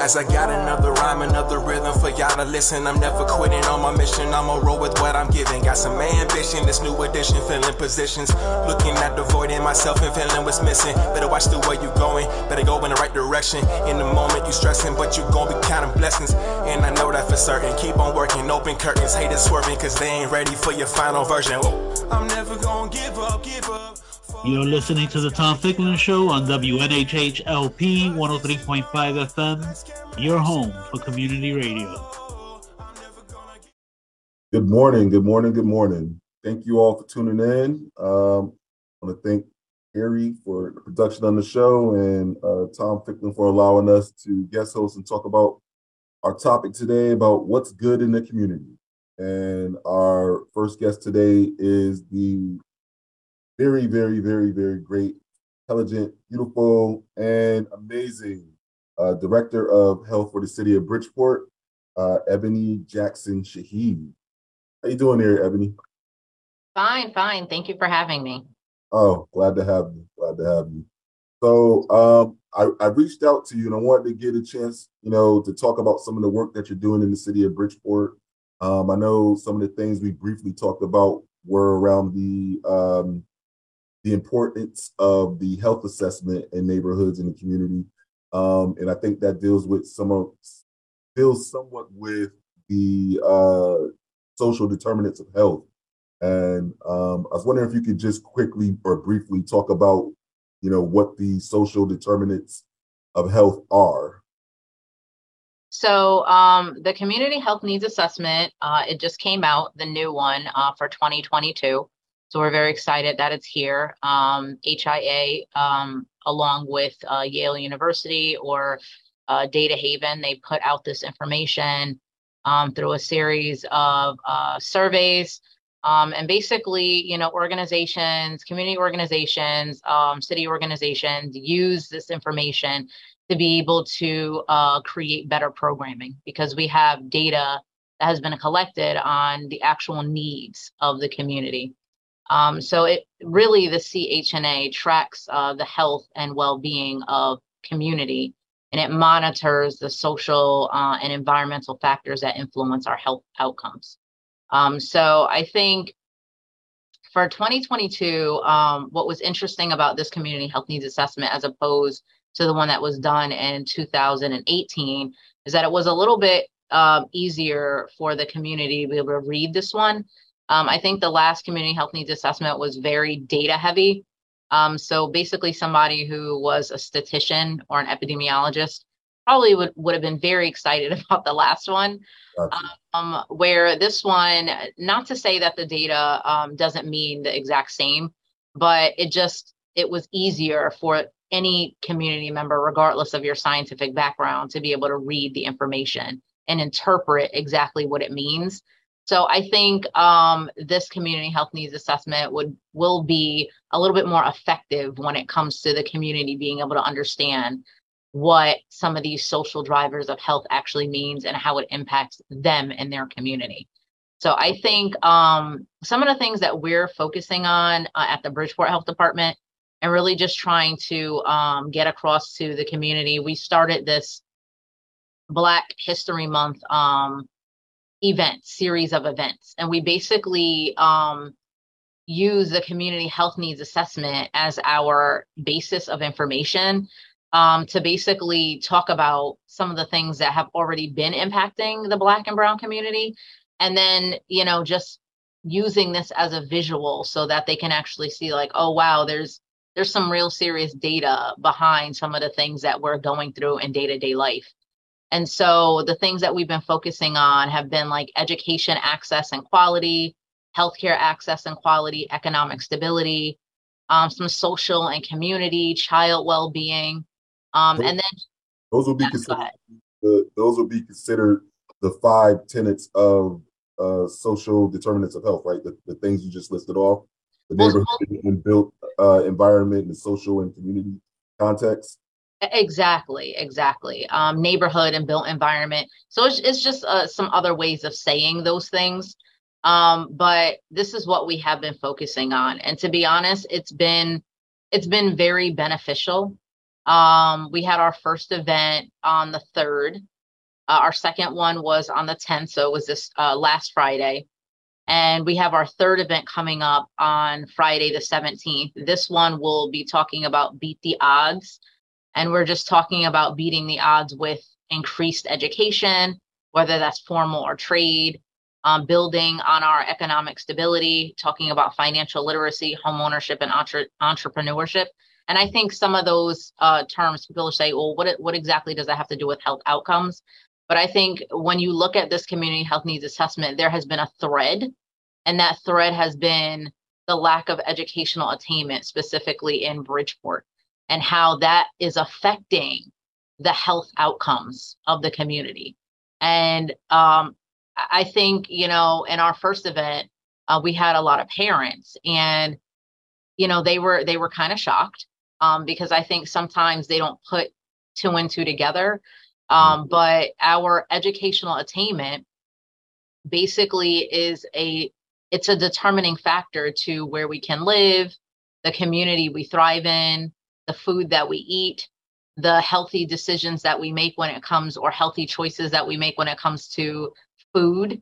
As I got another rhyme, another rhythm for y'all to listen. I'm never quitting on my mission. I'ma roll with what I'm giving. Got some ambition, this new edition, filling positions. Looking at the void in myself and feeling what's missing. Better watch the way you going. Better go in the right direction. In the moment you stressing, but you gon' be counting blessings. And I know that for certain. Keep on working, open curtains, haters swerving, cause they ain't ready for your final version. I'm never gonna give up, give up. You're listening to the Tom Ficklin Show on WNHHLP 103.5 FM, your home for community radio. Good morning, good morning, good morning. Thank you all for tuning in. Um, I want to thank Harry for the production on the show and uh, Tom Ficklin for allowing us to guest host and talk about our topic today about what's good in the community. And our first guest today is the very, very, very, very great, intelligent, beautiful, and amazing uh, director of health for the city of Bridgeport, uh, Ebony Jackson Shaheed. How you doing there, Ebony? Fine, fine. Thank you for having me. Oh, glad to have you. Glad to have you. So um, I, I reached out to you and I wanted to get a chance, you know, to talk about some of the work that you're doing in the city of Bridgeport. Um, I know some of the things we briefly talked about were around the um, the importance of the health assessment in neighborhoods in the community. Um, and I think that deals with some of deals somewhat with the uh, social determinants of health. And um, I was wondering if you could just quickly or briefly talk about, you know, what the social determinants of health are. So um, the community health needs assessment, uh, it just came out, the new one uh, for 2022. So we're very excited that it's here. Um, HIA, um, along with uh, Yale University or uh, Data Haven, they put out this information um, through a series of uh, surveys. Um, and basically, you know, organizations, community organizations, um, city organizations use this information to be able to uh, create better programming because we have data that has been collected on the actual needs of the community. Um, so it really the CHNA tracks uh, the health and well-being of community, and it monitors the social uh, and environmental factors that influence our health outcomes. Um, so I think for 2022, um, what was interesting about this community health needs assessment as opposed to the one that was done in 2018 is that it was a little bit um, easier for the community to be able to read this one um, I think the last community health needs assessment was very data heavy. Um, so basically, somebody who was a statistician or an epidemiologist probably would, would have been very excited about the last one. Um, where this one, not to say that the data um, doesn't mean the exact same, but it just it was easier for any community member, regardless of your scientific background, to be able to read the information and interpret exactly what it means so I think um, this community health needs assessment would will be a little bit more effective when it comes to the community being able to understand what some of these social drivers of health actually means and how it impacts them and their community. So I think um, some of the things that we're focusing on uh, at the Bridgeport Health Department and really just trying to um, get across to the community. We started this Black History Month um, event series of events. And we basically um, use the community health needs assessment as our basis of information um, to basically talk about some of the things that have already been impacting the black and brown community. And then you know just using this as a visual so that they can actually see like oh wow there's there's some real serious data behind some of the things that we're going through in day-to-day life and so the things that we've been focusing on have been like education access and quality, healthcare access and quality, economic stability, um, some social and community, child well-being, um, those, and then those will be considered the, those will be considered the five tenets of uh, social determinants of health, right? The, the things you just listed off, the neighborhood and built uh, environment and social and community context. Exactly, exactly. Um, neighborhood and built environment. So it's, it's just uh, some other ways of saying those things. Um, but this is what we have been focusing on. And to be honest, it's been it's been very beneficial Um, we had our first event on the 3rd. Uh, our second one was on the 10th, so it was this uh, last Friday. And we have our third event coming up on Friday, the 17th. This one will be talking about beat the odds. And we're just talking about beating the odds with increased education, whether that's formal or trade, um, building on our economic stability, talking about financial literacy, homeownership, and entre- entrepreneurship. And I think some of those uh, terms people say, well, what, what exactly does that have to do with health outcomes? But I think when you look at this community health needs assessment, there has been a thread and that thread has been the lack of educational attainment, specifically in Bridgeport, and how that is affecting the health outcomes of the community. And um, I think, you know, in our first event, uh, we had a lot of parents and, you know, they were, they were kind of shocked um, because I think sometimes they don't put two and two together. Um, mm-hmm. but our educational attainment basically is a it's a determining factor to where we can live, the community we thrive in, the food that we eat, the healthy decisions that we make when it comes or healthy choices that we make when it comes to food.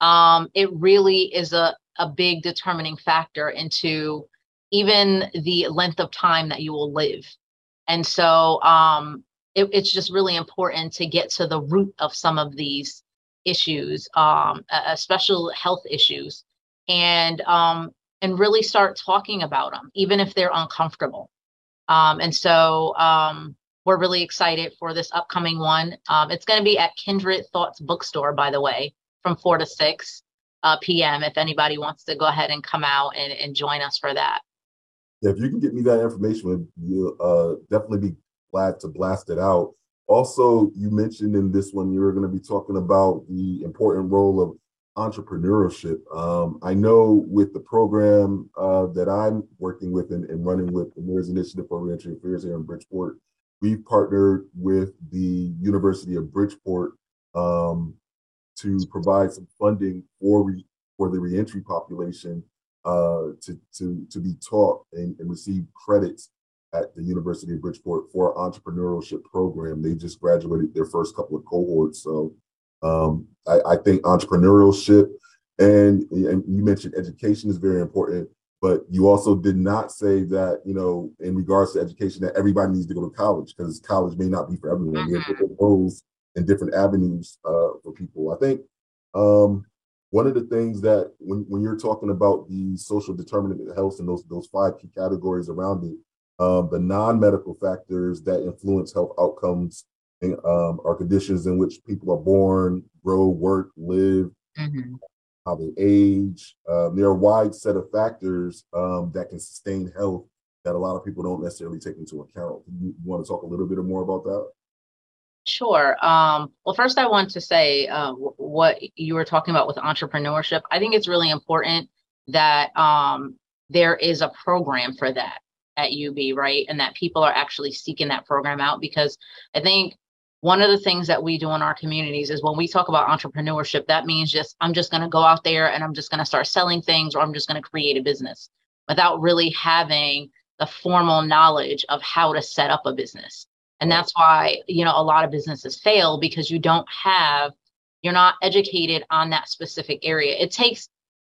Um, it really is a, a big determining factor into even the length of time that you will live. And so um, it, it's just really important to get to the root of some of these issues, um, especially health issues, and um, and really start talking about them, even if they're uncomfortable. Um, and so um, we're really excited for this upcoming one. Um, it's going to be at Kindred Thoughts Bookstore, by the way, from 4 to 6 uh, p.m. If anybody wants to go ahead and come out and, and join us for that. Yeah, if you can get me that information, you'll uh, definitely be glad to blast it out. Also, you mentioned in this one you were going to be talking about the important role of entrepreneurship. Um, I know with the program uh, that I'm working with and, and, running with the Mayor's Initiative for Reentry Affairs here in Bridgeport, we've partnered with the University of Bridgeport um, to provide some funding for re- for the reentry population uh, to to to be taught and, and receive credits at the University of Bridgeport for entrepreneurship program. They just graduated their first couple of cohorts, so um, I, I, think entrepreneurship and, and you mentioned education is very important, but you also did not say that, you know, in regards to education, that everybody needs to go to college because college may not be for everyone. Mm-hmm. We have different roles and different avenues uh, for people. I think um, one of the things that when, when you're talking about the social determinant of health and those those five key categories around it, um, the non-medical factors that influence health outcomes um, are conditions in which people are born, grow, work, live, mm-hmm. how they age. Um, there are a wide set of factors um, that can sustain health that a lot of people don't necessarily take into account. You, you want to talk a little bit more about that? Sure. Um, well, first, I want to say uh, what you were talking about with entrepreneurship. I think it's really important that um, there is a program for that at UB, right? And that people are actually seeking that program out because I think one of the things that we do in our communities is when we talk about entrepreneurship, that means just I'm just going to go out there and I'm just going to start selling things or I'm just going to create a business without really having the formal knowledge of how to set up a business. And that's why, you know, a lot of businesses fail because you don't have, you're not educated on that specific area. It takes,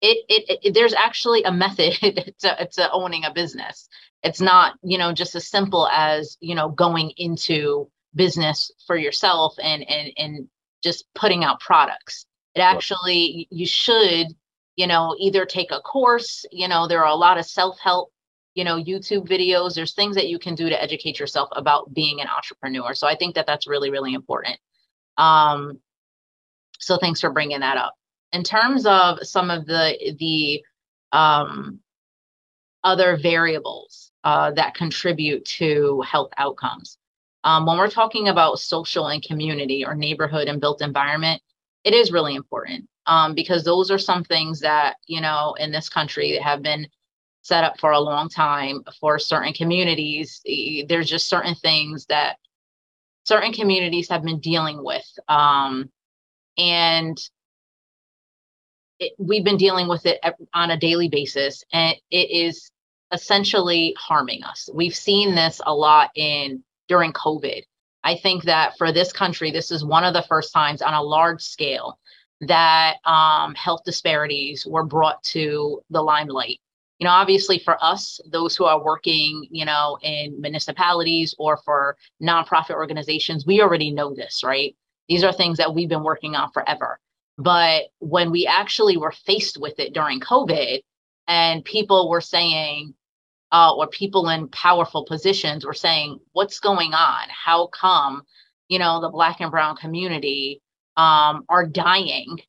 it, it, it there's actually a method to, to owning a business. It's not, you know, just as simple as, you know, going into business for yourself and and and just putting out products. It actually you should you know either take a course you know there are a lot of self-help you know youtube videos. There's things that you can do to educate yourself about being an entrepreneur. So i think that that's really really important. Um so thanks for bringing that up. In terms of some of the the um other variables uh, that contribute to health outcomes um, when we're talking about social and community or neighborhood and built environment, it is really important um, because those are some things that, you know, in this country that have been set up for a long time for certain communities. There's just certain things that certain communities have been dealing with. Um, and it, we've been dealing with it on a daily basis, and it is essentially harming us. We've seen this a lot in during COVID. I think that for this country, this is one of the first times on a large scale that um, health disparities were brought to the limelight. You know, obviously for us, those who are working, you know, in municipalities or for nonprofit organizations, we already know this, right? These are things that we've been working on forever. But when we actually were faced with it during COVID and people were saying, uh, or people in powerful positions were saying, what's going on? How come, you know, the Black and Brown community um, are dying,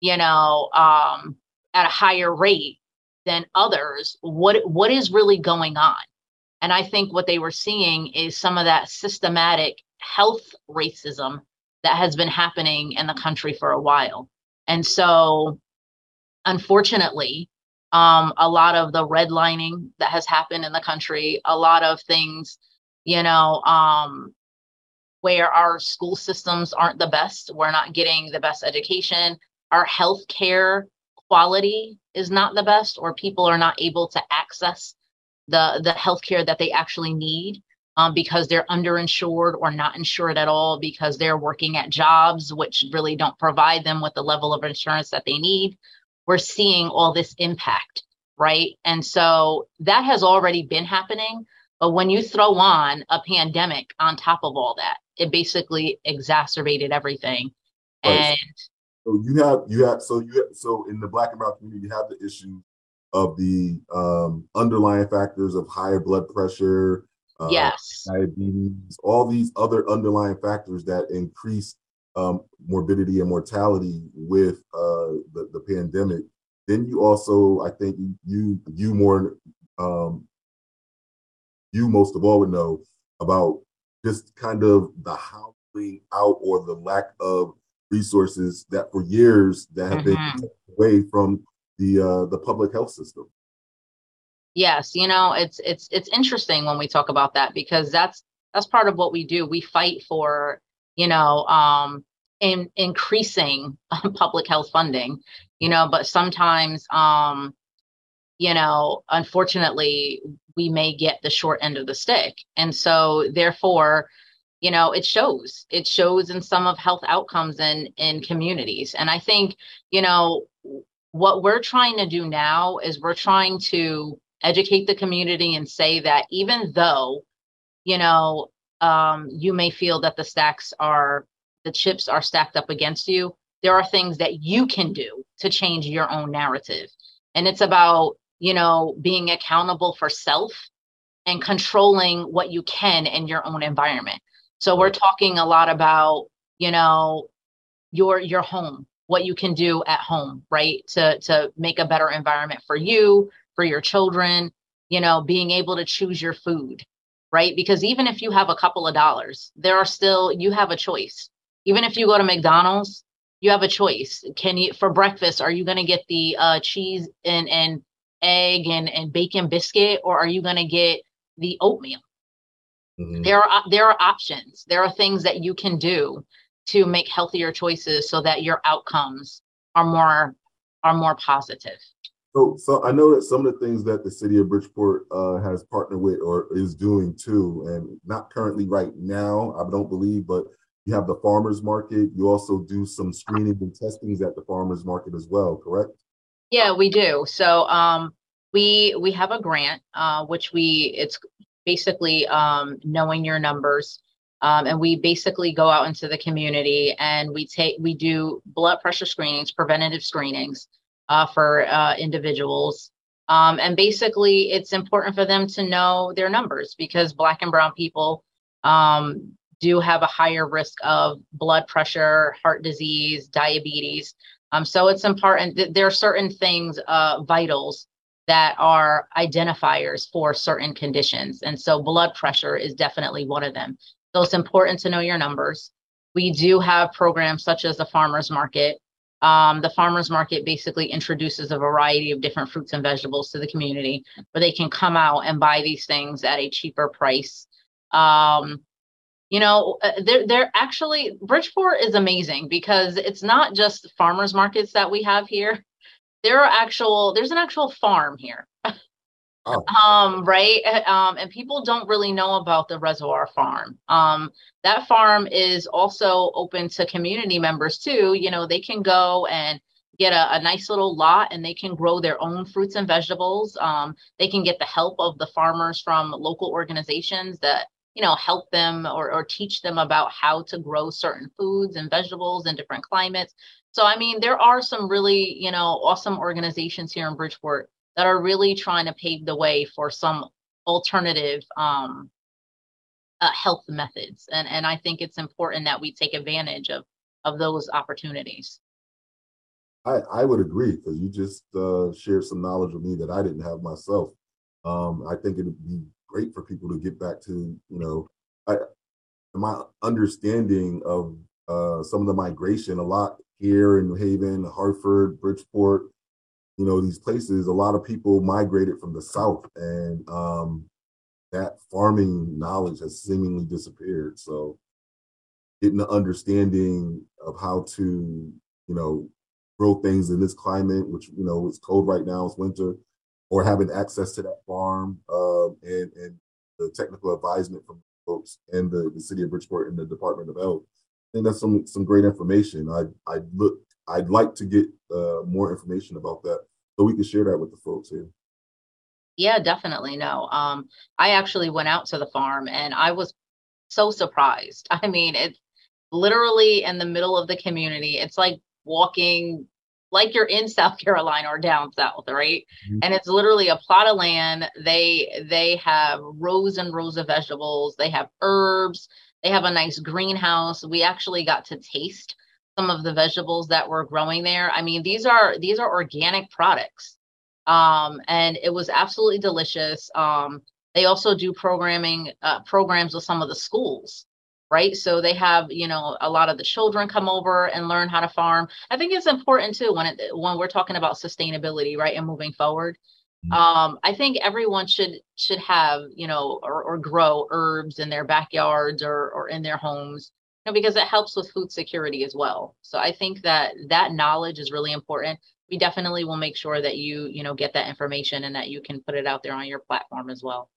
you know, um, at a higher rate than others? What What is really going on? And I think what they were seeing is some of that systematic health racism that has been happening in the country for a while. And so, unfortunately, um, a lot of the redlining that has happened in the country, a lot of things, you know, um, where our school systems aren't the best, we're not getting the best education, our health care quality is not the best, or people are not able to access the the health care that they actually need um, because they're underinsured or not insured at all because they're working at jobs which really don't provide them with the level of insurance that they need. We're seeing all this impact, right? And so that has already been happening. But when you throw on a pandemic on top of all that, it basically exacerbated everything. Right. And so you have you have so you have, so in the black and brown community you have the issue of the um, underlying factors of higher blood pressure, uh, yes, diabetes, all these other underlying factors that increase um, morbidity and mortality with uh, the, the pandemic. Then you also, I think you you more um, you most of all would know about just kind of the hollowing out or the lack of resources that for years that have mm-hmm. been away from the uh, the public health system. Yes, you know, it's it's it's interesting when we talk about that because that's that's part of what we do. We fight for, you know, um in increasing public health funding, you know, but sometimes um you know, unfortunately, we may get the short end of the stick. And so therefore, you know, it shows. It shows in some of health outcomes in in communities. And I think, you know, what we're trying to do now is we're trying to educate the community and say that even though, you know, um, you may feel that the stacks are, the chips are stacked up against you, there are things that you can do to change your own narrative. And it's about, you know, being accountable for self and controlling what you can in your own environment. So we're talking a lot about, you know, your your home, what you can do at home, right? To to make a better environment for you, for your children, you know, being able to choose your food, right? Because even if you have a couple of dollars, there are still, you have a choice. Even if you go to McDonald's, you have a choice. Can you, for breakfast, are you going to get the uh, cheese and, and egg and, and bacon biscuit, or are you going to get the oatmeal? Mm-hmm. There are there are options. There are things that you can do to make healthier choices so that your outcomes are more are more positive. So, so I know that some of the things that the city of Bridgeport uh, has partnered with or is doing too, and not currently right now, I don't believe, but you have the farmers market. You also do some screening and testings at the farmers market as well, correct? Yeah, we do. So um, we we have a grant, uh, which we it's basically um, knowing your numbers. Um, and we basically go out into the community and we take we do blood pressure screenings, preventative screenings uh, for uh, individuals. Um, and basically, it's important for them to know their numbers because Black and Brown people um, do have a higher risk of blood pressure, heart disease, diabetes. Um, so it's important there are certain things, uh, vitals, that are identifiers for certain conditions. And so blood pressure is definitely one of them. So it's important to know your numbers. We do have programs such as the farmers market um, the farmers market basically introduces a variety of different fruits and vegetables to the community where they can come out and buy these things at a cheaper price. Um, you know, uh, they're, they're actually, Bridgeport is amazing because it's not just farmers markets that we have here. There are actual, there's an actual farm here. Oh. Um, right. Um, and people don't really know about the reservoir farm. Um, that farm is also open to community members too. You know, they can go and get a, a nice little lot and they can grow their own fruits and vegetables. Um, they can get the help of the farmers from local organizations that you know help them or, or teach them about how to grow certain foods and vegetables in different climates so i mean there are some really you know awesome organizations here in bridgeport that are really trying to pave the way for some alternative um, uh, health methods and and i think it's important that we take advantage of of those opportunities I, I would agree because you just uh, shared some knowledge with me that I didn't have myself. Um, I think it'd be great for people to get back to, you know, I, my understanding of uh, some of the migration a lot here in New Haven, Hartford, Bridgeport, you know, these places, a lot of people migrated from the South and um, that farming knowledge has seemingly disappeared. So getting the understanding of how to, you know, grow things in this climate, which, you know, it's cold right now, it's winter, or having access to that farm um, and and the technical advisement from folks and the, the city of Bridgeport and the Department of Health. I think that's some some great information. I I look I'd like to get uh, more information about that so we can share that with the folks here. Yeah, definitely. No, um, I actually went out to the farm and I was so surprised. I mean, it's literally in the middle of the community. It's like walking like you're in South Carolina or down south, right? Mm-hmm. And it's literally a plot of land. They they have rows and rows of vegetables. They have herbs. They have a nice greenhouse. We actually got to taste some of the vegetables that were growing there. I mean, these are these are organic products. Um, and it was absolutely delicious. Um, they also do programming uh, programs with some of the schools right? So they have, you know, a lot of the children come over and learn how to farm. I think it's important too when it when we're talking about sustainability, right, and moving forward. Mm-hmm. Um, I think everyone should should have, you know, or, or grow herbs in their backyards or or in their homes, know, because it helps with food security as well. So I think that that knowledge is really important. We definitely will make sure that you, you know, get that information and that you can put it out there on your platform as well.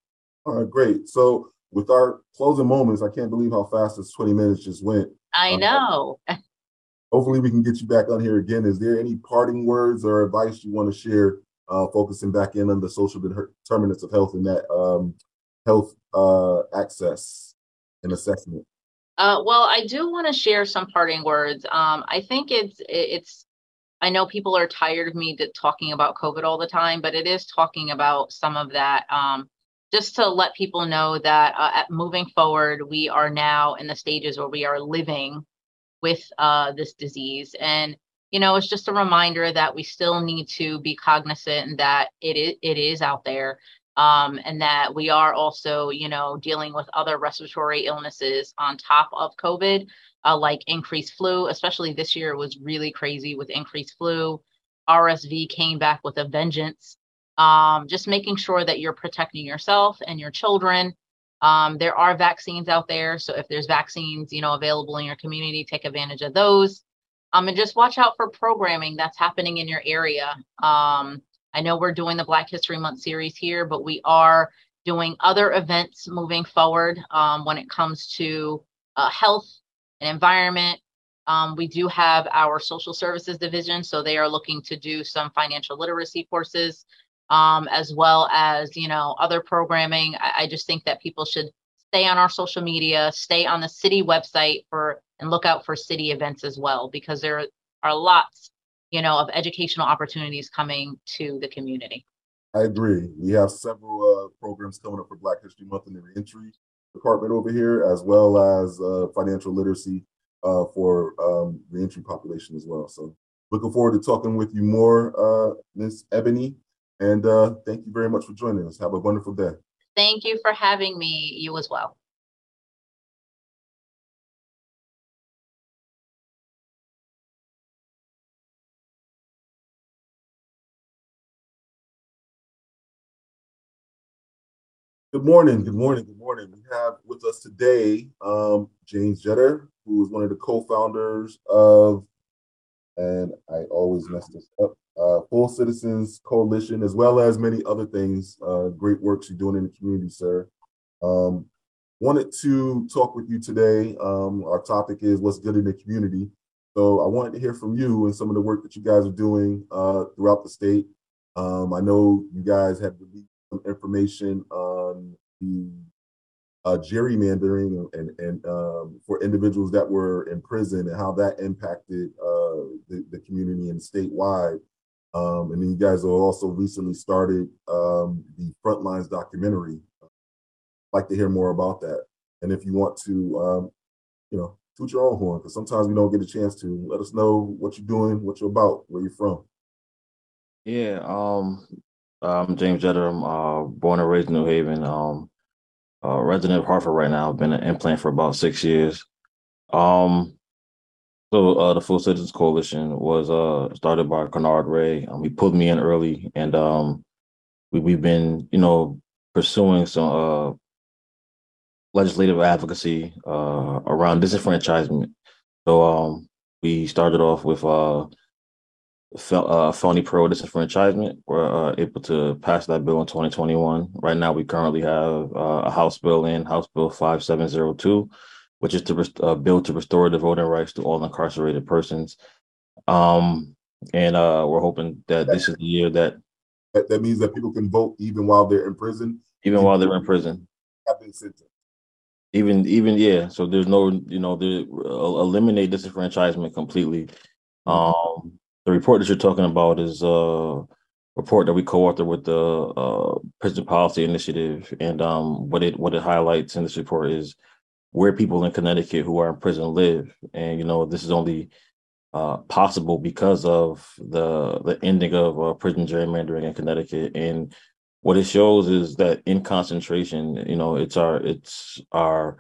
All right, great. So with our closing moments, I can't believe how fast this 20 minutes just went. I um, know. hopefully, we can get you back on here again. Is there any parting words or advice you want to share, uh, focusing back in on the social determinants of health and that um, health uh, access and assessment? Uh, well, I do want to share some parting words. Um, I think it's it's. I know people are tired of me talking about COVID all the time, but it is talking about some of that um, just to let people know that uh, moving forward, we are now in the stages where we are living with uh, this disease. And, you know, it's just a reminder that we still need to be cognizant that it is, it is out there. Um, and that we are also, you know, dealing with other respiratory illnesses on top of COVID, uh, like increased flu, especially this year was really crazy with increased flu. RSV came back with a vengeance um, just making sure that you're protecting yourself and your children. Um, there are vaccines out there. So if there's vaccines, you know, available in your community, take advantage of those. Um, and just watch out for programming that's happening in your area. Um, I know we're doing the Black History Month series here, but we are doing other events moving forward um, when it comes to uh, health and environment. Um, we do have our social services division, so they are looking to do some financial literacy courses um, as well as you know other programming. I, I, just think that people should stay on our social media, stay on the city website for and look out for city events as well because there are lots you know of educational opportunities coming to the community. I agree. We have several uh, programs coming up for Black History Month in the reentry department over here, as well as uh, financial literacy uh, for um, reentry population as well. So looking forward to talking with you more, uh, Ms. Ebony. And uh, thank you very much for joining us. Have a wonderful day. Thank you for having me. You as well. Good morning, good morning, good morning. We have with us today um, James Jetter, who is one of the co-founders of and I always mess this up. Uh, Full Citizens Coalition, as well as many other things. Uh, great works you're doing in the community, sir. Um, wanted to talk with you today. Um, our topic is what's good in the community. So I wanted to hear from you and some of the work that you guys are doing uh, throughout the state. Um, I know you guys have released some information on the uh, gerrymandering and, and um, for individuals that were in prison and how that impacted uh, the, the community and statewide. Um, and then you guys also recently started um, the Frontlines documentary. I'd like to hear more about that. And if you want to, um, you know, toot your own horn, because sometimes we don't get a chance to, let us know what you're doing, what you're about, where you're from. Yeah, um, I'm James Jetter. I'm uh, born and raised in New Haven. Um, uh, resident of Hartford right now. I've been an implant for about six years. Um, so uh, the Full Citizens Coalition was uh, started by Kennard Ray. Um, he pulled me in early, and um, we, we've been, you know, pursuing some uh, legislative advocacy uh, around disenfranchisement. So um, we started off with uh, fel- felony pro disenfranchisement. We're uh, able to pass that bill in 2021. Right now, we currently have uh, a House bill in House Bill 5702, which is to rest- uh, bill to restore the voting rights to all incarcerated persons. Um, and uh, we're hoping that this is the year that That, that means that people can vote even while they're in prison, even while they're in prison, have been sentenced. even even yeah. So there's no you know the uh, eliminate disenfranchisement completely. Um, the report that you're talking about is a report that we co-authored with the uh, Prison Policy Initiative, and um, what it what it highlights in this report is where people in Connecticut who are in prison live, and you know this is only uh, possible because of the the ending of uh, prison gerrymandering in Connecticut, and what it shows is that in concentration, you know, it's our it's our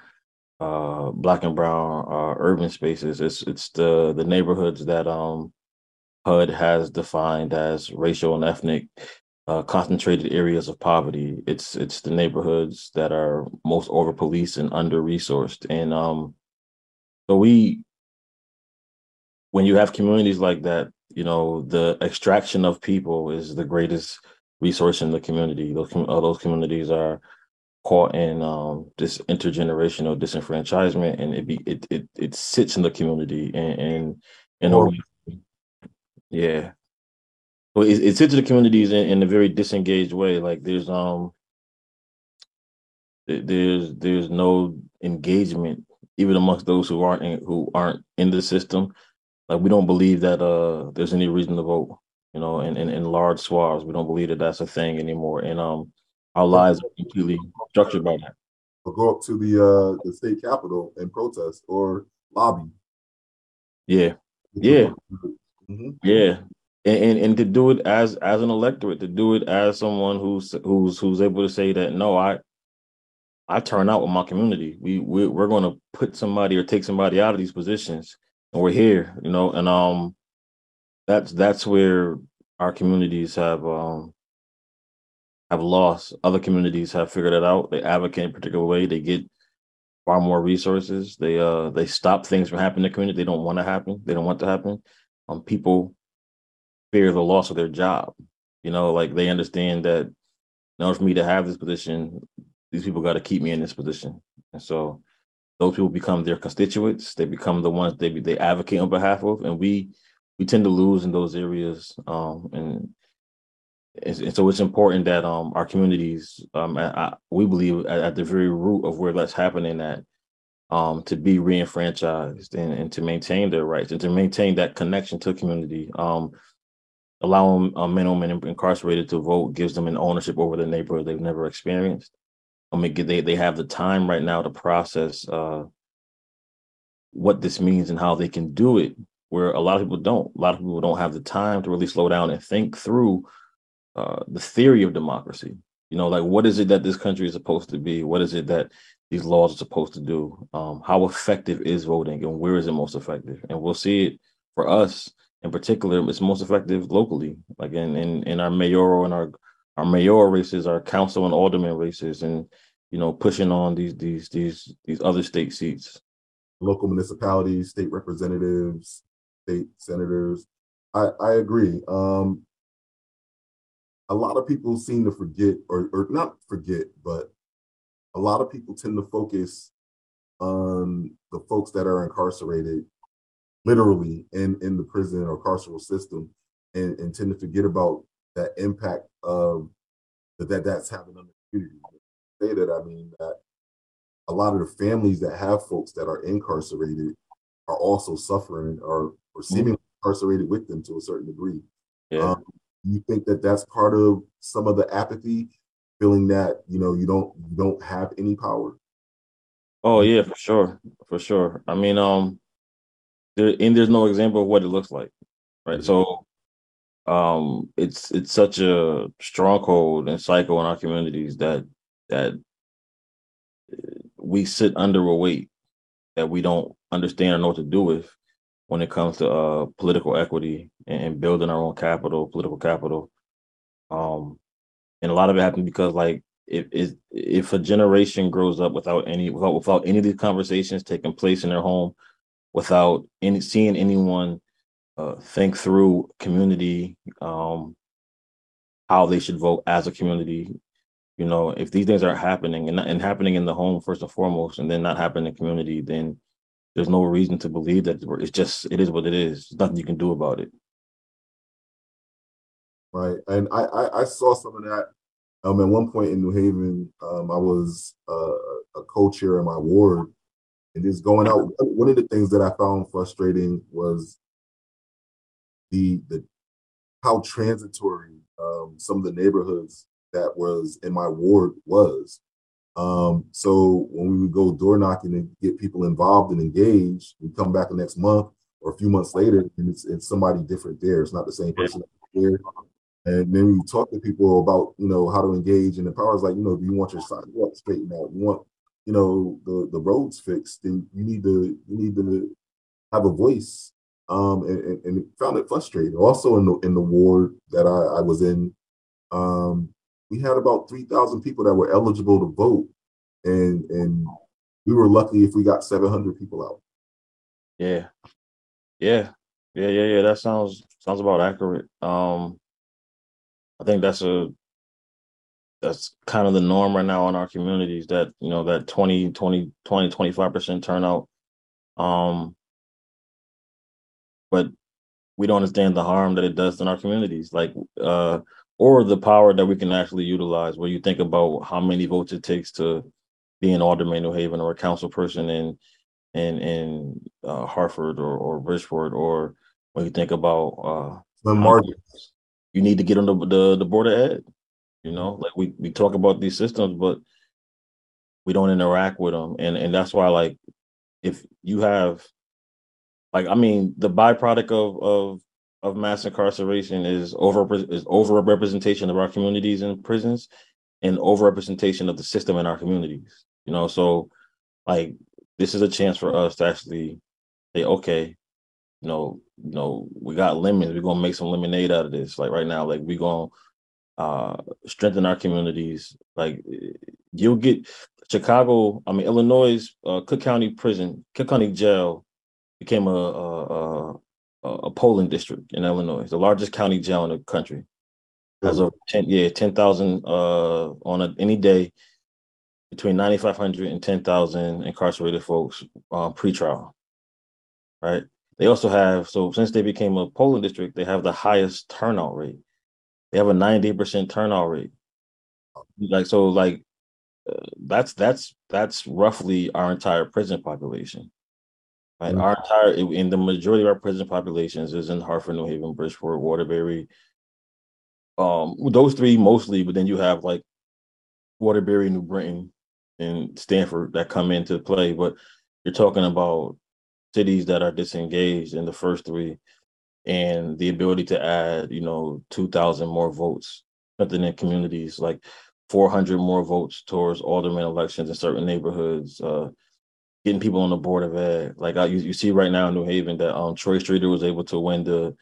uh, black and brown uh, urban spaces. It's it's the the neighborhoods that um HUD has defined as racial and ethnic uh, concentrated areas of poverty. It's it's the neighborhoods that are most over policed and under resourced, and um, so we when you have communities like that, you know, the extraction of people is the greatest resource in the community. Those uh, those communities are caught in um, this intergenerational disenfranchisement, and it be it it it sits in the community and and and yeah. Well, it, it sits in the communities in, in a very disengaged way. Like there's um there's there's no engagement even amongst those who aren't in, who aren't in the system. Like we don't believe that uh there's any reason to vote. You know, in, in, in large swaths, we don't believe that that's a thing anymore. And um, our lives are completely structured by that. Or go up to the uh the state capitol and protest or lobby. Yeah, Yeah. Mhm. yeah, and, and and to do it as as an electorate, to do it as someone who's who's who's able to say that no, I I turn out with my community. We we we're going to put somebody or take somebody out of these positions, and we're here, you know. And um, that's that's where our communities have um have lost. Other communities have figured it out. They advocate in a particular way. They get far more resources. They uh they stop things from happening in the community. They don't want to happen. They don't want to happen. Um, people fear the loss of their job. You know, like they understand that in order for me to have this position, these people got to keep me in this position. And so those people become their constituents. They become the ones they they advocate on behalf of, and we we tend to lose in those areas. Um, and, and so it's important that um our communities um I, I- we believe at, at the very root of where that's happening at um to be reenfranchised and, and to maintain their rights and to maintain that connection to community um allowing uh, men and women incarcerated to vote gives them an ownership over the neighborhood they've never experienced I mean, they they have the time right now to process uh, what this means and how they can do it. Where a lot of people don't. A lot of people don't have the time to really slow down and think through uh, the theory of democracy. You know, like what is it that this country is supposed to be? What is it that these laws are supposed to do? Um, how effective is voting, and where is it most effective? And we'll see it for us in particular. It's most effective locally, like in in, in our mayoral and our our mayoral races, our council and alderman races, and you know, pushing on these these these these other state seats. Local municipalities, state representatives, state senators. I, I agree. Um, a lot of people seem to forget, or, or not forget, but a lot of people tend to focus on the folks that are incarcerated literally in, in the prison or carceral system and, and tend to forget about that impact of that, that that's having on the community. Say that I mean that a lot of the families that have folks that are incarcerated are also suffering or, or seemingly mm-hmm. incarcerated with them to a certain degree. Yeah. Um, you think that that's part of some of the apathy, feeling that you know you don't you don't have any power? Oh yeah, for sure, for sure. I mean, um, there and there's no example of what it looks like, right? So, um, it's it's such a stronghold and cycle in our communities that that we sit under a weight that we don't understand or know what to do with when it comes to uh, political equity and, building our own capital, political capital. Um, and a lot of it happens because like if if if a generation grows up without any without without any of these conversations taking place in their home, without any seeing anyone uh, think through community, um, how they should vote as a community, you know, if these things aren't happening and, and happening in the home first and foremost, and then not happening in the community, then there's no reason to believe that it's just it is what it is. There's nothing you can do about it. Right, and I I, I saw some of that. Um, at one point in New Haven, um, I was uh, a co-chair in my ward, and just going out. One of the things that I found frustrating was the the how transitory um, some of the neighborhoods that was in my ward was. Um, so when we would go door knocking and get people involved and engaged, we come back the next month or a few months later, and it's, it's somebody different there. It's not the same person there. And then we talk to people about, you know, how to engage. And the power is like, you know, do you want your sidewalk straightened out? You want, you know, the, the roads fixed, then you need to you need to have a voice. Um, and, and found it frustrating. Also in the in the ward that I, I was in, um, we had about 3,000 people that were eligible to vote. And, and we were lucky if we got 700 people out. Yeah. Yeah. Yeah. Yeah. Yeah. That sounds, sounds about accurate. Um, I think that's a, that's kind of the norm right now in our communities that, you know, that 20, 20, 20, 25% turnout. Um, but we don't understand the harm that it does in our communities. Like, uh, or the power that we can actually utilize where you think about how many votes it takes to be an alderman New Haven or a council person in in in uh, Hartford or, or Bridgeport or when you think about uh the margins you need to get on the, the the board ed you know like we we talk about these systems but we don't interact with them and and that's why like if you have like i mean the byproduct of of of mass incarceration is over is over representation of our communities in prisons and over representation of the system in our communities. You know, so like this is a chance for us to actually say, okay, you know, you know, we got lemons, we're gonna make some lemonade out of this. Like right now, like we're gonna uh strengthen our communities. Like you'll get Chicago, I mean Illinois, uh, Cook County Prison, Cook County Jail became a, a, a a polling district in Illinois, the largest county jail in the country. Has over ten, yeah, ten thousand uh, on a, any day between 9,500 and 10,000 incarcerated folks uh, pre-trial. Right. They also have so since they became a polling district, they have the highest turnout rate. They have a 90% turnout rate. Like so, like uh, that's that's that's roughly our entire prison population. Right? Mm-hmm. Our entire in the majority of our prison populations is in Hartford, New Haven, Bridgeport, Waterbury. Um, those three mostly, but then you have like Waterbury, New Britain, and Stamford that come into play. But you're talking about cities that are disengaged in the first three, and the ability to add, you know, two thousand more votes, something in communities like 400 more votes towards alderman elections in certain neighborhoods. Uh, getting people on the board of ed. Like I, you, you see right now in New Haven that um Troy Streater was able to win the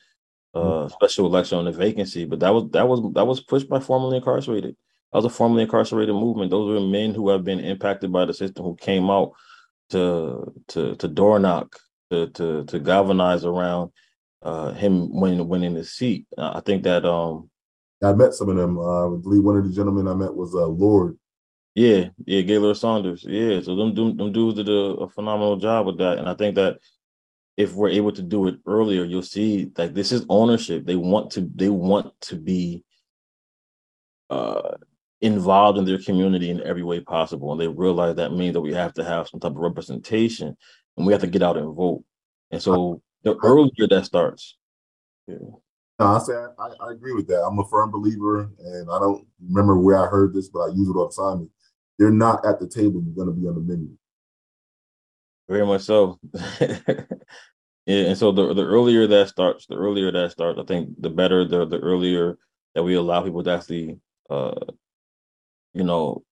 uh mm-hmm. special election on the vacancy, but that was that was that was pushed by formerly incarcerated. That was a formerly incarcerated movement. Those were men who have been impacted by the system who came out to to to door knock, to to to galvanize around uh, him winning winning the seat. I think that um, I met some of them. Uh, I believe one of the gentlemen I met was uh, Lord. Yeah, yeah, Gaylord Saunders. Yeah, so them, them, them dudes did a, a phenomenal job with that, and I think that if we're able to do it earlier, you'll see like this is ownership. They want to they want to be uh involved in their community in every way possible. And they realize that means that we have to have some type of representation and we have to get out and vote. And so the earlier that starts. Yeah. No, I say I, I, agree with that. I'm a firm believer, and I don't remember where I heard this, but I use it all the time. They're not at the table, you're going to be on the menu. Very much so. yeah, and so the the earlier that starts, the earlier that starts, I think the better the the earlier that we allow people to actually uh you know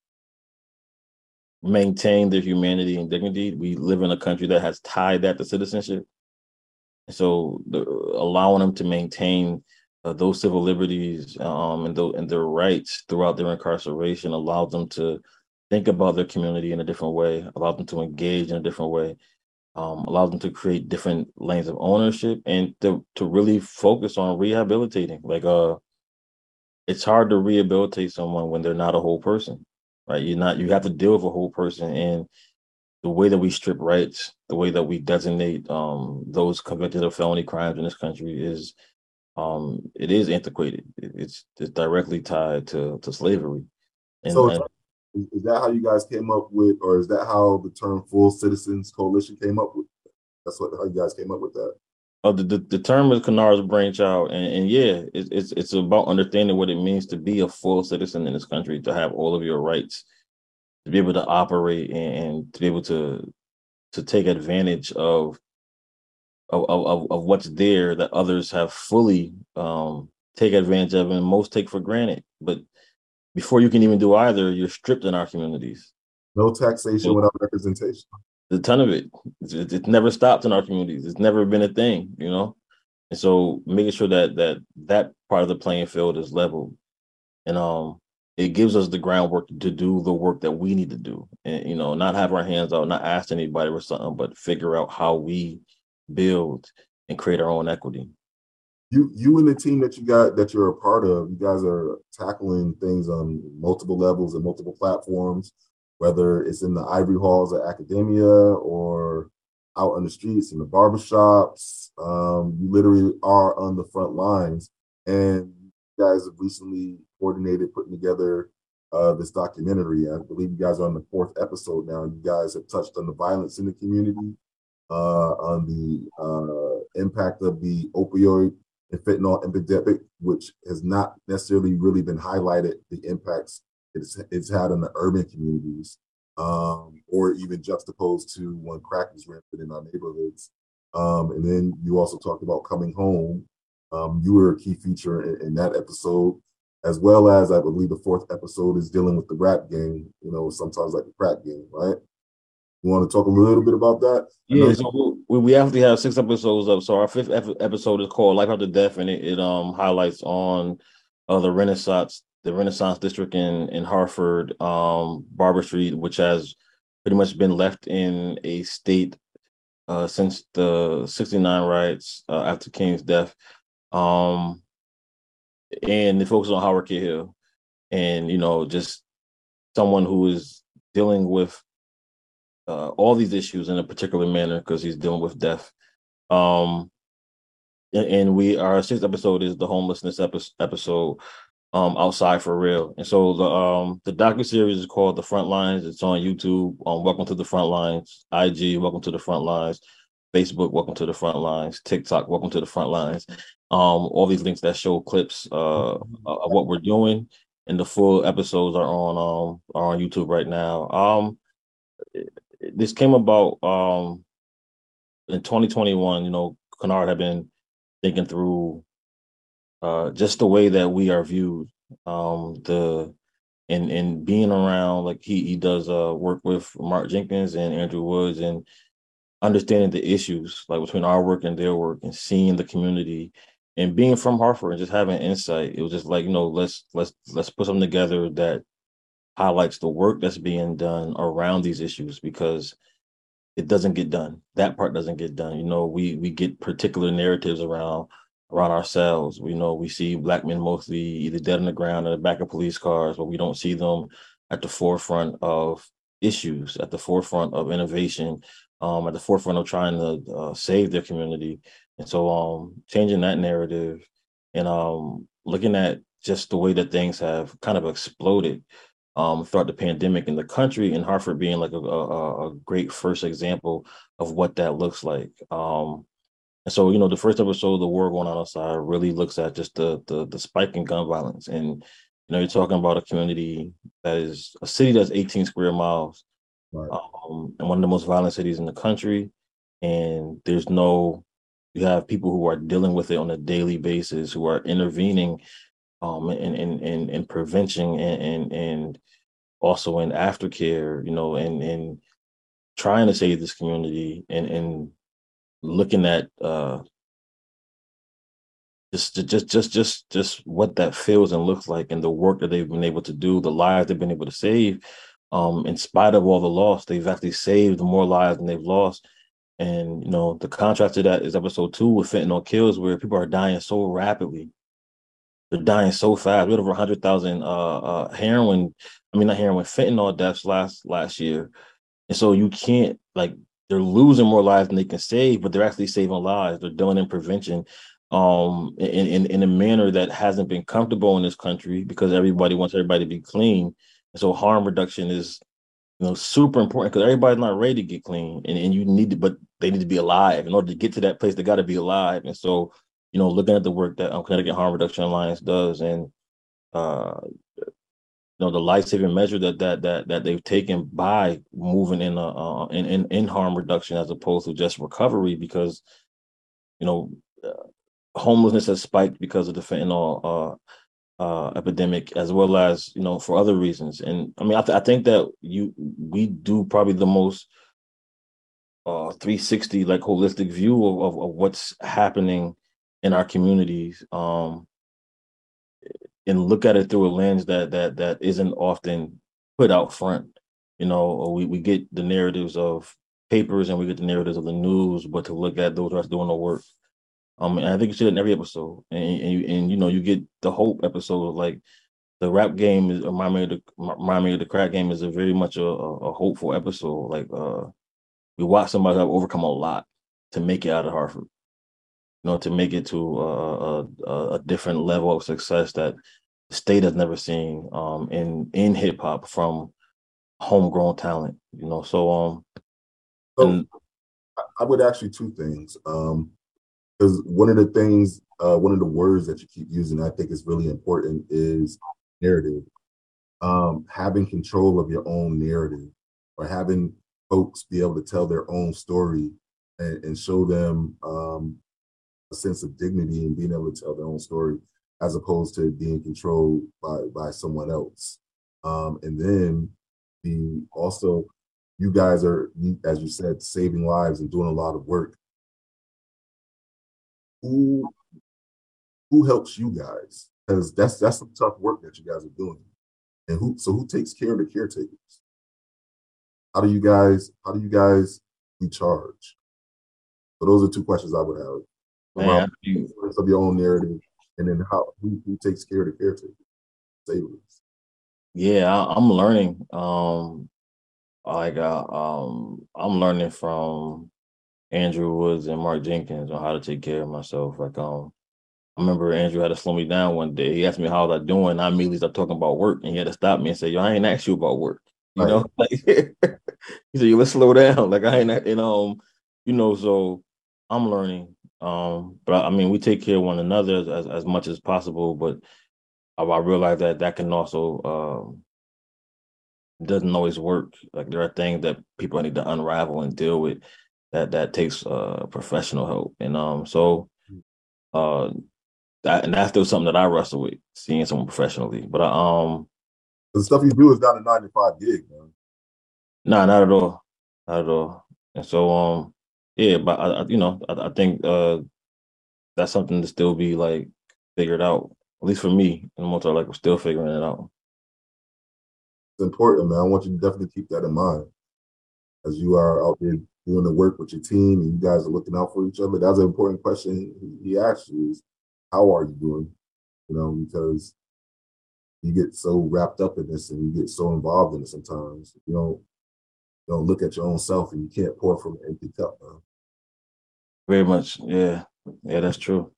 maintain their humanity and dignity. We live in a country that has tied that to citizenship. So the, allowing them to maintain uh, those civil liberties um, and, the, and their rights throughout their incarceration allows them to think about their community in a different way, allow them to engage in a different way, um, allow them to create different lanes of ownership and to, to really focus on rehabilitating. Like uh it's hard to rehabilitate someone when they're not a whole person. Right. You're not you have to deal with a whole person and the way that we strip rights, the way that we designate um those convicted of felony crimes in this country is um it is antiquated. It's it's directly tied to to slavery. And, so and, is that how you guys came up with, or is that how the term Full Citizens Coalition came up with? That's what how you guys came up with that. Oh, the, the, the term is Kennard's brainchild, and, and yeah, it, it's it's about understanding what it means to be a full citizen in this country, to have all of your rights, to be able to operate, and, and to be able to to take advantage of of, of of what's there that others have fully um take advantage of, and most take for granted. But before you can even do either, you're stripped in our communities. No taxation so, without representation. A ton of it. It's, it's never stopped in our communities. It's never been a thing, you know. And so making sure that that that part of the playing field is leveled, and um, it gives us the groundwork to do the work that we need to do, and you know, not have our hands out, not ask anybody for something, but figure out how we build and create our own equity you you and the team that you got that you're a part of, you guys are tackling things on multiple levels and multiple platforms, whether it's in the ivory halls of academia or out on the streets in the barbershops. Um, you literally are on the front lines. And you guys have recently coordinated putting together uh, this documentary. I believe you guys are on the fourth episode now. You guys have touched on the violence in the community, uh, on the uh, impact of the opioid and fentanyl epidemic, which has not necessarily really been highlighted the impacts it's, it's had in the urban communities, um, or even juxtaposed to when crack was rampant in our neighborhoods. Um, and then you also talked about coming home. Um, you were a key feature in, in, that episode, as well as I believe the fourth episode is dealing with the rap game, you know, sometimes like the crack game, right? You want to talk a little bit about that? Yeah, so we, we actually have six episodes up. So our fifth episode is called Life After Death, and it, it um highlights on uh, the Renaissance, the Renaissance District in in Hartford, um, Barbour Street, which has pretty much been left in a state uh, since the '69 riots uh, after King's death. Um, and it focus on Howard Cahill, and you know, just someone who is dealing with uh, all these issues in a particular manner because he's dealing with death. Um, and, we our sixth episode is the homelessness epi- episode. Um, outside for real, and so the um the docu series is called The Front Lines. It's on YouTube. Um, welcome to the front lines. IG, welcome to the front lines. Facebook, welcome to the front lines. TikTok, welcome to the front lines. Um, all these links that show clips uh of what we're doing, and the full episodes are on um are on YouTube right now. Um, this came about um in 2021 you know kennard had been thinking through uh just the way that we are viewed um the and and being around like he he does uh work with mark jenkins and andrew woods and understanding the issues like between our work and their work and seeing the community and being from hartford and just having insight it was just like you know let's let's let's put something together that highlights the work that's being done around these issues because it doesn't get done. That part doesn't get done. You know, we we get particular narratives around around ourselves. We know we see black men mostly either dead on the ground or the back of police cars, but we don't see them at the forefront of issues, at the forefront of innovation, um, at the forefront of trying to uh, save their community. And so, um, changing that narrative and um, looking at just the way that things have kind of exploded um, throughout the pandemic in the country, and Hartford being like a, a, a great first example of what that looks like. Um, and so, you know, the first episode, the war going on outside, really looks at just the the, the spike in gun violence, and you know, you're talking about a community that is a city that's 18 square miles, right. um, and one of the most violent cities in the country. And there's no, you have people who are dealing with it on a daily basis, who are intervening um, in, in, in, in prevention and, and, and also in aftercare, you know, and, and trying to save this community and, and looking at uh, just, just, just, just, just what that feels and looks like and the work that they've been able to do, the lives they've been able to save. Um, in spite of all the loss, they've actually saved more lives than they've lost. And you know, the contrast to that is episode two with fentanyl kills, where people are dying so rapidly they're dying so fast. We had over 100,000 uh, uh, heroin, I mean, not heroin, fentanyl deaths last last year. And so you can't, like, they're losing more lives than they can save, but they're actually saving lives. They're doing in prevention um, in, in, in a manner that hasn't been comfortable in this country because everybody wants everybody to be clean. And so harm reduction is you know super important because everybody's not ready to get clean and, and you need to but they need to be alive in order to get to that place they got to be alive and so you know, looking at the work that um, Connecticut Harm Reduction Alliance does, and uh, know, the life-saving measure that that that that they've taken by moving in uh, uh in, in in harm reduction as opposed to just recovery, because you know, uh, homelessness has spiked because of the fentanyl uh, uh, epidemic, as well as you know for other reasons. And I mean, I, th- I think that you we do probably the most uh 360 like holistic view of, of, of what's happening in our communities um, and look at it through a lens that that that isn't often put out front. You know, we, we get the narratives of papers and we get the narratives of the news, but to look at those are doing the work. Um, and I think you see it in every episode, and and you, and you know you get the hope episode of like the rap game is remind me of the remind me of the crack game is a very much a, a hopeful episode. Like uh, we watch somebody overcome a lot to make it out of Hartford you know, to make it to a, a, a different level of success that the state has never seen um, in in hip hop from homegrown talent. You know, so um, so and, I would ask you two things. Um, because one of the things, uh, one of the words that you keep using, I think is really important, is narrative. Um, having control of your own narrative, or having folks be able to tell their own story and, and show them um, a sense of dignity and being able to tell their own story as opposed to being controlled by by someone else. Um, and then the also you guys are as you said saving lives and doing a lot of work. Who who helps you guys? Because that's that's some tough work that you guys are doing. And who so who takes care of the caretakers? How do you guys how do you guys recharge? So those are two questions I would have. You, of your own narrative, and then how who, who takes care of the savers. Yeah, I, am learning. Um, like uh, um, I'm learning from Andrew Woods and Mark Jenkins on how to take care of myself. Like um, I remember Andrew had to slow me down one day. He asked me how was I doing. I immediately started talking about work, and he had to stop me and say, "Yo, I ain't asked you about work." You right. know, like he said, "You let's slow down." Like I ain't, and um, you know, so I'm learning. Um, but I mean, we take care of one another as as much as possible. But I, I realize that that can also um, doesn't always work. Like there are things that people need to unravel and deal with that that takes uh, professional help. And um, so uh, that and that's still something that I wrestle with, seeing someone professionally. But I, um, the stuff you do is not a nine to five gig, man. Nah, not at all, not at all. And so um, yeah, but I, I you know, I, I think uh, that's something to still be like figured out. At least for me, and most like we're still figuring it out. It's important, man. I want you to definitely keep that in mind as you are out there doing the work with your team and you guys are looking out for each other. That's an important question he asked you is how are you doing? You know, because you get so wrapped up in this and you get so involved in it sometimes. You don't you don't look at your own self and you can't pour from an empty cup. Man. Very much. Yeah. Yeah, that's true.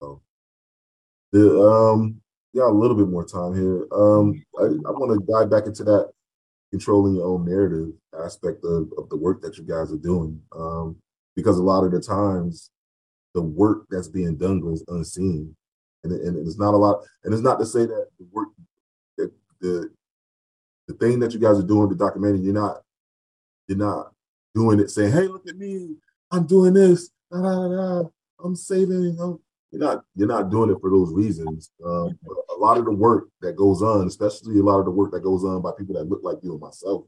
So the um got a little bit more time here. Um I, I want to dive back into that controlling your own narrative aspect of, of the work that you guys are doing. Um, because a lot of the times the work that's being done goes unseen. And, and it's not a lot, and it's not to say that the work that the the thing that you guys are doing, the documentary, you're not you're not doing it saying, hey, look at me, I'm doing this, da, da, da, I'm saving. I'm, you're not you're not doing it for those reasons. Um, a lot of the work that goes on, especially a lot of the work that goes on by people that look like you and myself,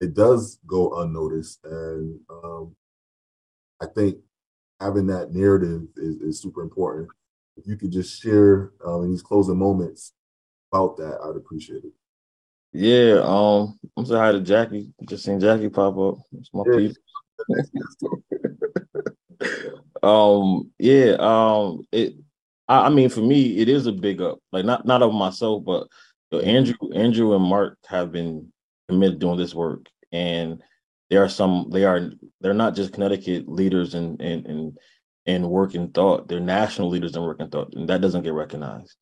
it does go unnoticed. And um, I think having that narrative is, is, super important. If you could just share um, in these closing moments about that, I'd appreciate it. Yeah, um, I'm saying hi to Jackie. Just seen Jackie pop up. It's my yeah. people. um, yeah, um, it. I, I, mean, for me, it is a big up. Like not not of myself, but you know, Andrew, Andrew, and Mark have been committed doing this work, and there are some. They are. They're not just Connecticut leaders and and and and working thought. They're national leaders in working thought, and that doesn't get recognized.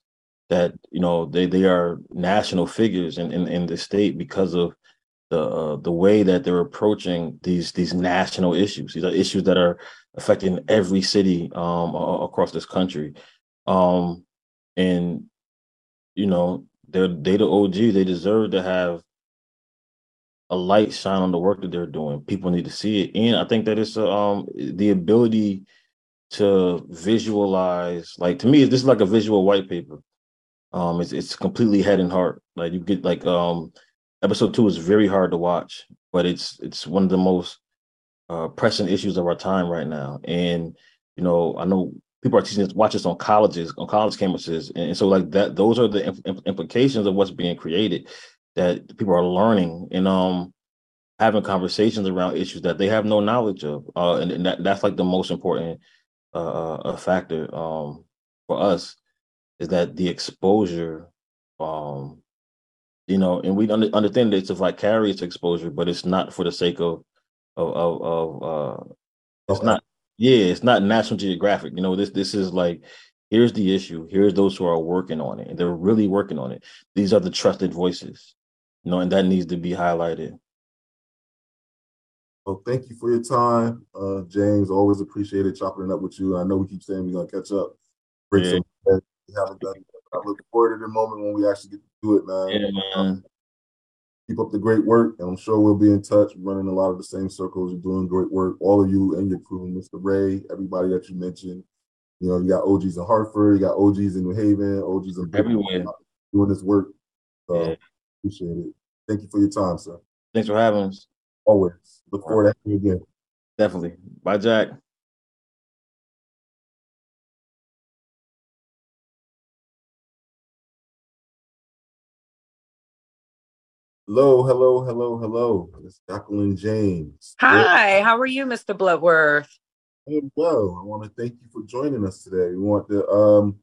That you know they they are national figures in in, in the state because of the uh, the way that they're approaching these these national issues. These are issues that are affecting every city um, across this country, um, and you know they're they the OG. They deserve to have a light shine on the work that they're doing. People need to see it, and I think that it's um the ability to visualize. Like to me, this is like a visual white paper. Um, it's it's completely head and heart. Like you get like um episode two is very hard to watch, but it's it's one of the most uh, pressing issues of our time right now. And you know, I know people are teaching us watch this on colleges, on college campuses, and so like that. Those are the imp- implications of what's being created that people are learning and um having conversations around issues that they have no knowledge of. Uh, and, and that, that's like the most important uh, uh factor um for us is that the exposure um you know, and we under, understand that it's a vicarious exposure, but it's not for the sake of of of, of uh, it's okay. not. Yeah, it's not National Geographic. You know, this this is like here's the issue. Here's those who are working on it, and they're really working on it. These are the trusted voices. You know, and that needs to be highlighted. Well, thank you for your time, uh, James. Always appreciated chopping it up with you. I know we keep saying we're gonna catch up. Bring yeah. some haven't done. I look forward to the moment when we actually get to do it, man. Yeah, man. Keep up the great work, and I'm sure we'll be in touch. We're running a lot of the same circles. You're doing great work, all of you and your crew, Mr. Ray, everybody that you mentioned. You know, you got OGs in Hartford, you got OGs in New Haven, OGs in everywhere doing this work. So yeah. appreciate it. Thank you for your time, sir. Thanks for having us. Always. Look forward to having you again. Definitely. Bye, Jack. Hello, hello, hello, hello. It's Jacqueline James. Hi, how are you, Mr. Bloodworth? I'm well. I want to thank you for joining us today. We want to um,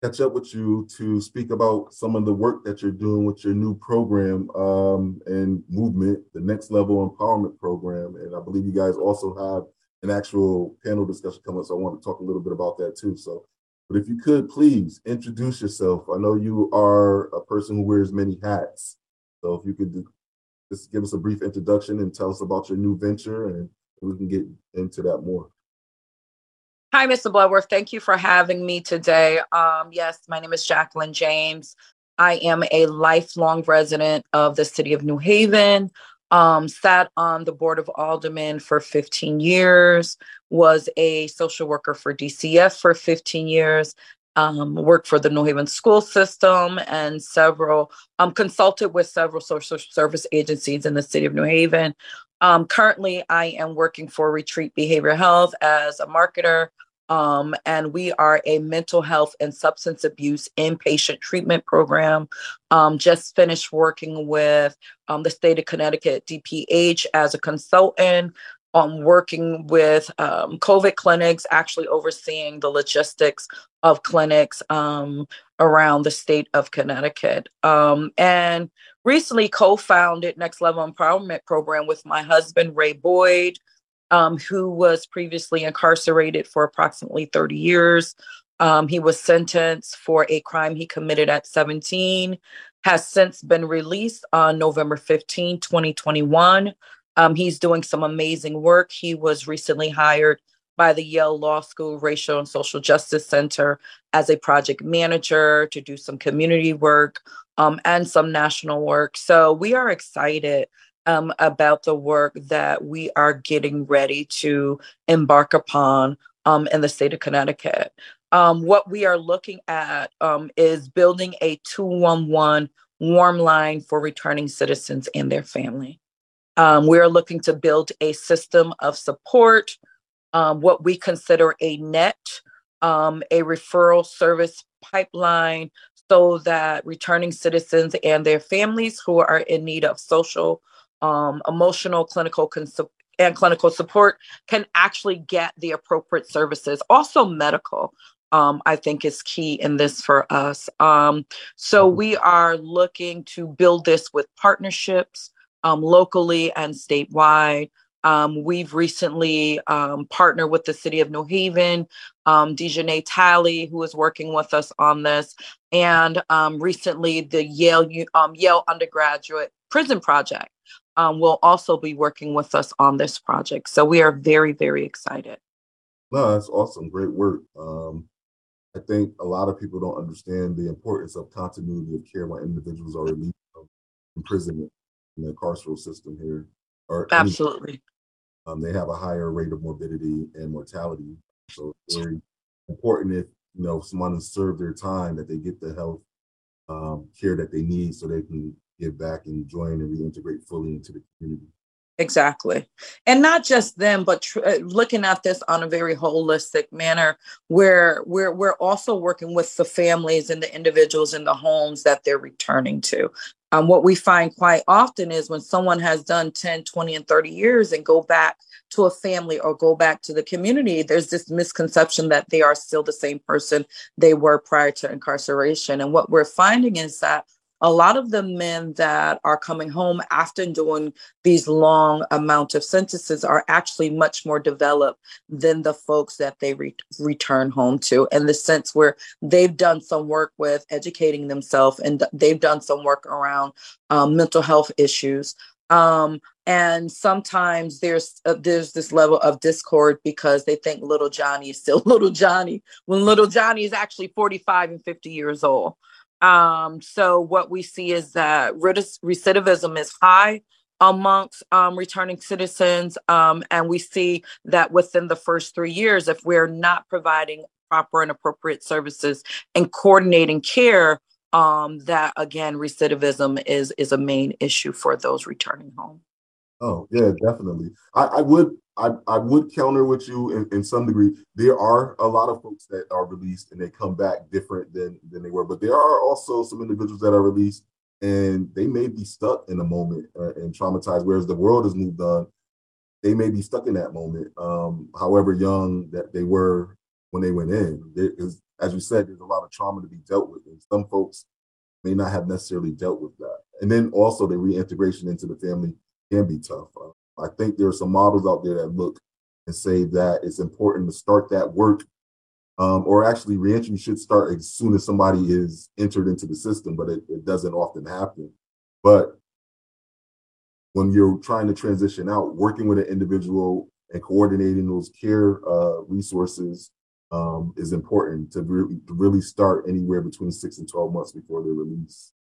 catch up with you to speak about some of the work that you're doing with your new program um, and movement, the Next Level Empowerment Program. And I believe you guys also have an actual panel discussion coming up. So I want to talk a little bit about that too. So, but if you could please introduce yourself. I know you are a person who wears many hats. So if you could just give us a brief introduction and tell us about your new venture, and we can get into that more. Hi, Mr. Bloodworth. Thank you for having me today. Um, yes, my name is Jacqueline James. I am a lifelong resident of the city of New Haven. Um, sat on the board of aldermen for 15 years, was a social worker for DCF for 15 years, um, worked for the New Haven school system and several, um, consulted with several social service agencies in the city of New Haven. Um, currently, I am working for Retreat Behavioral Health as a marketer Um, and we are a mental health and substance abuse inpatient treatment program. Um, just finished working with um, the state of Connecticut DPH as a consultant on working with um, COVID clinics, actually overseeing the logistics of clinics um, around the state of Connecticut. Um, and recently co founded Next Level Empowerment Program with my husband, Ray Boyd, um, who was previously incarcerated for approximately 30 years. Um, he was sentenced for a crime he committed at 17, has since been released on November 15, 2021. Um, he's doing some amazing work. He was recently hired by the Yale Law School Racial and Social Justice Center as a project manager to do some community work um, and some national work. So we are excited um, about the work that we are getting ready to embark upon um, in the state of Connecticut. Um, what we are looking at um, is building a 211 warm line for returning citizens and their family. Um, we are looking to build a system of support, um, what we consider a net, um, a referral service pipeline, so that returning citizens and their families who are in need of social, um, emotional, clinical, cons- and clinical support can actually get the appropriate services. Also, medical. Um, I think is key in this for us. Um, so mm-hmm. we are looking to build this with partnerships, um, locally and statewide. Um, we've recently um, partnered with the city of New Haven, um, Dejanay Talley, who is working with us on this, and um, recently the Yale um, Yale undergraduate prison project um, will also be working with us on this project. So we are very very excited. No, that's awesome, great work. I think a lot of people don't understand the importance of continuity of care when individuals are released from imprisonment in the carceral system here. Or absolutely, um, they have a higher rate of morbidity and mortality. So it's very important if you know someone has served their time that they get the health um, care that they need so they can get back and join and reintegrate fully into the community. Exactly. And not just them, but tr- uh, looking at this on a very holistic manner where we're, we're also working with the families and the individuals in the homes that they're returning to. Um, what we find quite often is when someone has done 10, 20, and 30 years and go back to a family or go back to the community, there's this misconception that they are still the same person they were prior to incarceration. And what we're finding is that a lot of the men that are coming home after doing these long amount of sentences are actually much more developed than the folks that they re- return home to in the sense where they've done some work with educating themselves and they've done some work around um, mental health issues. Um, and sometimes there's uh, there's this level of discord because they think little johnny is still little johnny when little johnny is actually 45 and 50 years old um, so what we see is that recidivism is high amongst um, returning citizens. Um, and we see that within the first three years, if we're not providing proper and appropriate services and coordinating care, um, that again, recidivism is is a main issue for those returning home. Oh yeah, definitely. I, I would I, I would counter with you in, in some degree. There are a lot of folks that are released and they come back different than than they were, but there are also some individuals that are released and they may be stuck in a moment uh, and traumatized. Whereas the world has moved on, they may be stuck in that moment, um, however young that they were when they went in. There is, as you said, there's a lot of trauma to be dealt with, and some folks may not have necessarily dealt with that. And then also the reintegration into the family can be tough. Uh, I think there are some models out there that look and say that it's important to start that work, um, or actually reentry should start as soon as somebody is entered into the system, but it, it doesn't often happen. But when you're trying to transition out, working with an individual and coordinating those care uh, resources um, is important to really, to really start anywhere between six and 12 months before they're released.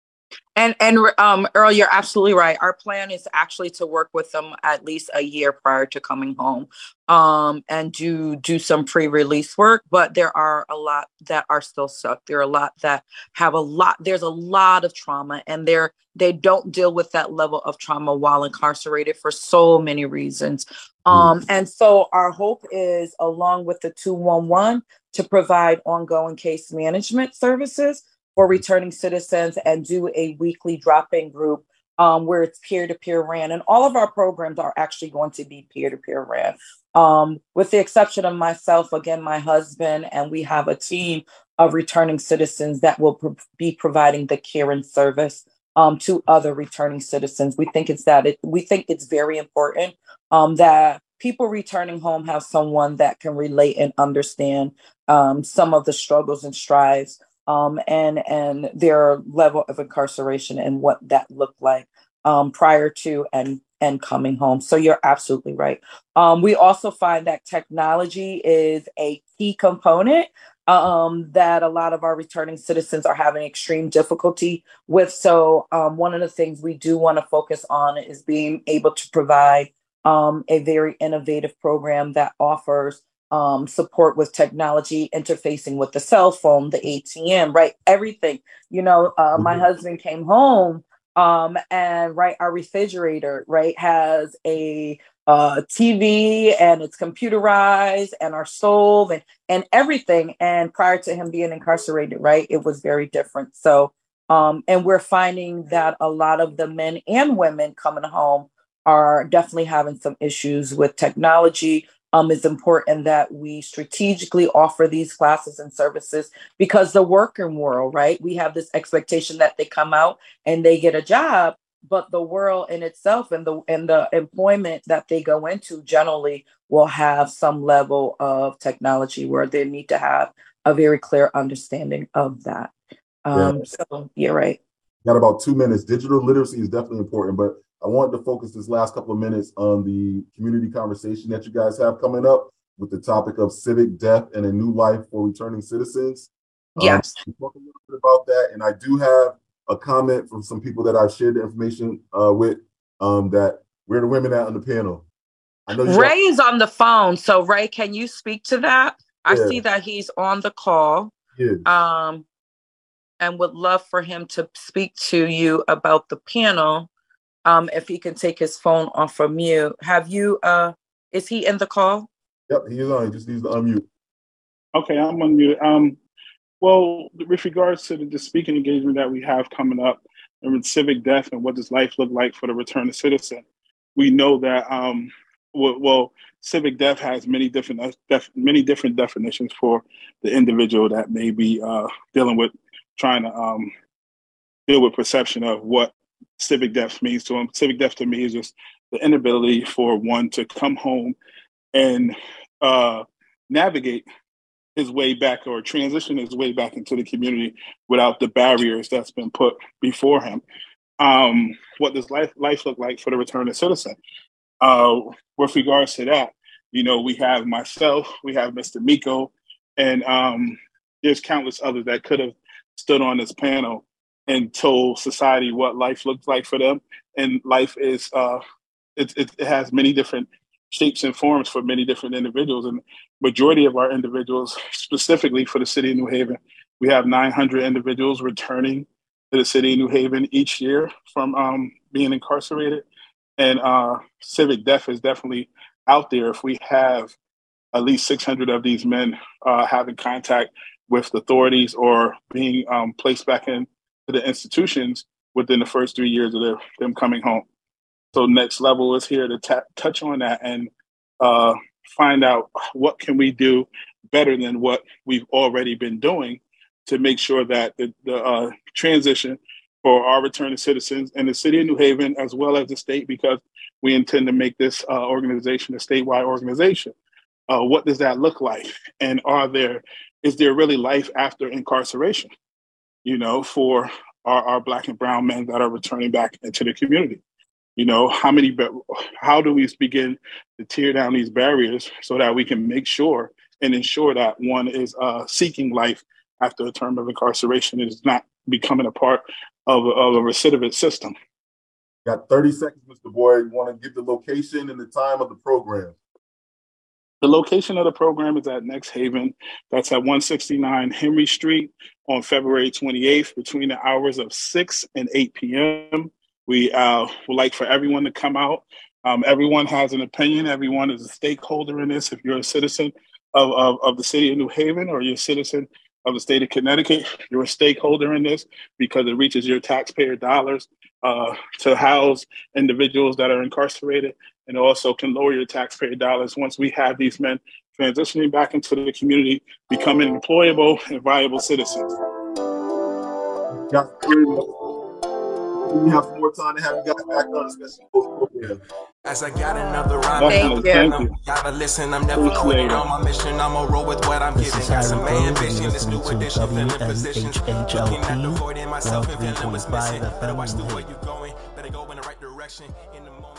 And and um, Earl, you're absolutely right. Our plan is actually to work with them at least a year prior to coming home, um, and do do some pre-release work. But there are a lot that are still stuck. There are a lot that have a lot. There's a lot of trauma, and they're they don't deal with that level of trauma while incarcerated for so many reasons. Um, mm. and so our hope is, along with the 211, to provide ongoing case management services for returning citizens and do a weekly drop-in group um, where it's peer-to-peer ran. And all of our programs are actually going to be peer-to-peer ran. Um, with the exception of myself, again, my husband, and we have a team of returning citizens that will be providing the care and service um, to other returning citizens. We think it's that it, we think it's very important um, that people returning home have someone that can relate and understand um, some of the struggles and strives um, and and their level of incarceration and what that looked like um, prior to and and coming home. So you're absolutely right. Um, we also find that technology is a key component um, that a lot of our returning citizens are having extreme difficulty with. So um, one of the things we do want to focus on is being able to provide um, a very innovative program that offers um, support with technology, interfacing with the cell phone, the ATM, right? Everything. You know, uh, mm-hmm. my husband came home um, and right, our refrigerator, right, has a uh, TV and it's computerized and our stove and and everything. And prior to him being incarcerated, right, it was very different. So, um, and we're finding that a lot of the men and women coming home are definitely having some issues with technology, um, it's important that we strategically offer these classes and services because the working world, right? We have this expectation that they come out and they get a job, but the world in itself and the and the employment that they go into generally will have some level of technology where they need to have a very clear understanding of that. Um, yeah. So you're right. Got about two minutes. Digital literacy is definitely important, but I wanted to focus this last couple of minutes on the community conversation that you guys have coming up with the topic of civic death and a new life for returning citizens. Um, yes. Um, talk a little bit about that. And I do have a comment from some people that I've shared the information uh, with um, that we're the women out on the panel. I know Ray is on the phone. So Ray, can you speak to that? I yeah. see that he's on the call. Yeah. Um, and would love for him to speak to you about the panel um, if he can take his phone off from mute. Have you, uh, is he in the call? Yep, he is on. He just needs to unmute. Okay, I'm on mute. Um, well, with regards to the, the speaking engagement that we have coming up and civic death and what does life look like for the return of citizen, we know that um, well, well, civic death has many different uh, def- many different definitions for the individual that may be uh, dealing with trying to um, deal with perception of what civic death means to him. Civic death to me is just the inability for one to come home and uh, navigate his way back or transition his way back into the community without the barriers that's been put before him. Um, what does life life look like for the returning citizen? Uh, with regards to that, you know, we have myself, we have Mr. Miko, and um, there's countless others that could have stood on this panel and told society what life looks like for them. And life is uh, it, it, it has many different shapes and forms for many different individuals. And majority of our individuals, specifically for the city of New Haven, we have 900 individuals returning to the city of New Haven each year from um, being incarcerated. And uh, civic death is definitely out there. If we have at least 600 of these men uh, having contact with authorities or being um, placed back in the institutions within the first three years of their, them coming home. So next level is here to t- touch on that and uh, find out what can we do better than what we've already been doing to make sure that the, the uh, transition for our returning citizens in the city of New Haven, as well as the state, because we intend to make this uh, organization a statewide organization. Uh, what does that look like? And are there is there really life after incarceration? You know, for our, our black and brown men that are returning back into the community. You know, how many, how do we begin to tear down these barriers so that we can make sure and ensure that one is uh, seeking life after a term of incarceration is not becoming a part of, of a recidivist system. Got 30 seconds, Mr. Boyd. You want to give the location and the time of the program? The location of the program is at NXTHVN. That's at 169 Henry Street on February 28th between the hours of 6 and 8 p.m. We uh, would like for everyone to come out. Um, everyone has an opinion. Everyone is a stakeholder in this. If you're a citizen of, of, of the city of New Haven or you're a citizen of the state of Connecticut, you're a stakeholder in this because it reaches your taxpayer dollars uh, to house individuals that are incarcerated and also can lower your taxpayer dollars once we have these men transitioning back into the community, becoming employable and viable citizens. Got we have some more time to have you guys back on, especially post program. As I got another rhyme, Thank you. Thank you. gotta listen. I'm never quitting on my mission. I'ma roll with what I'm This giving. is Got some Harry Rose, ambition. and This new listening to edition, feeling positions. WNHHLP, Looking at the void in myself and feeling what's missing. Better watch the New way you going. Better go in the right direction. In the moment you stressing.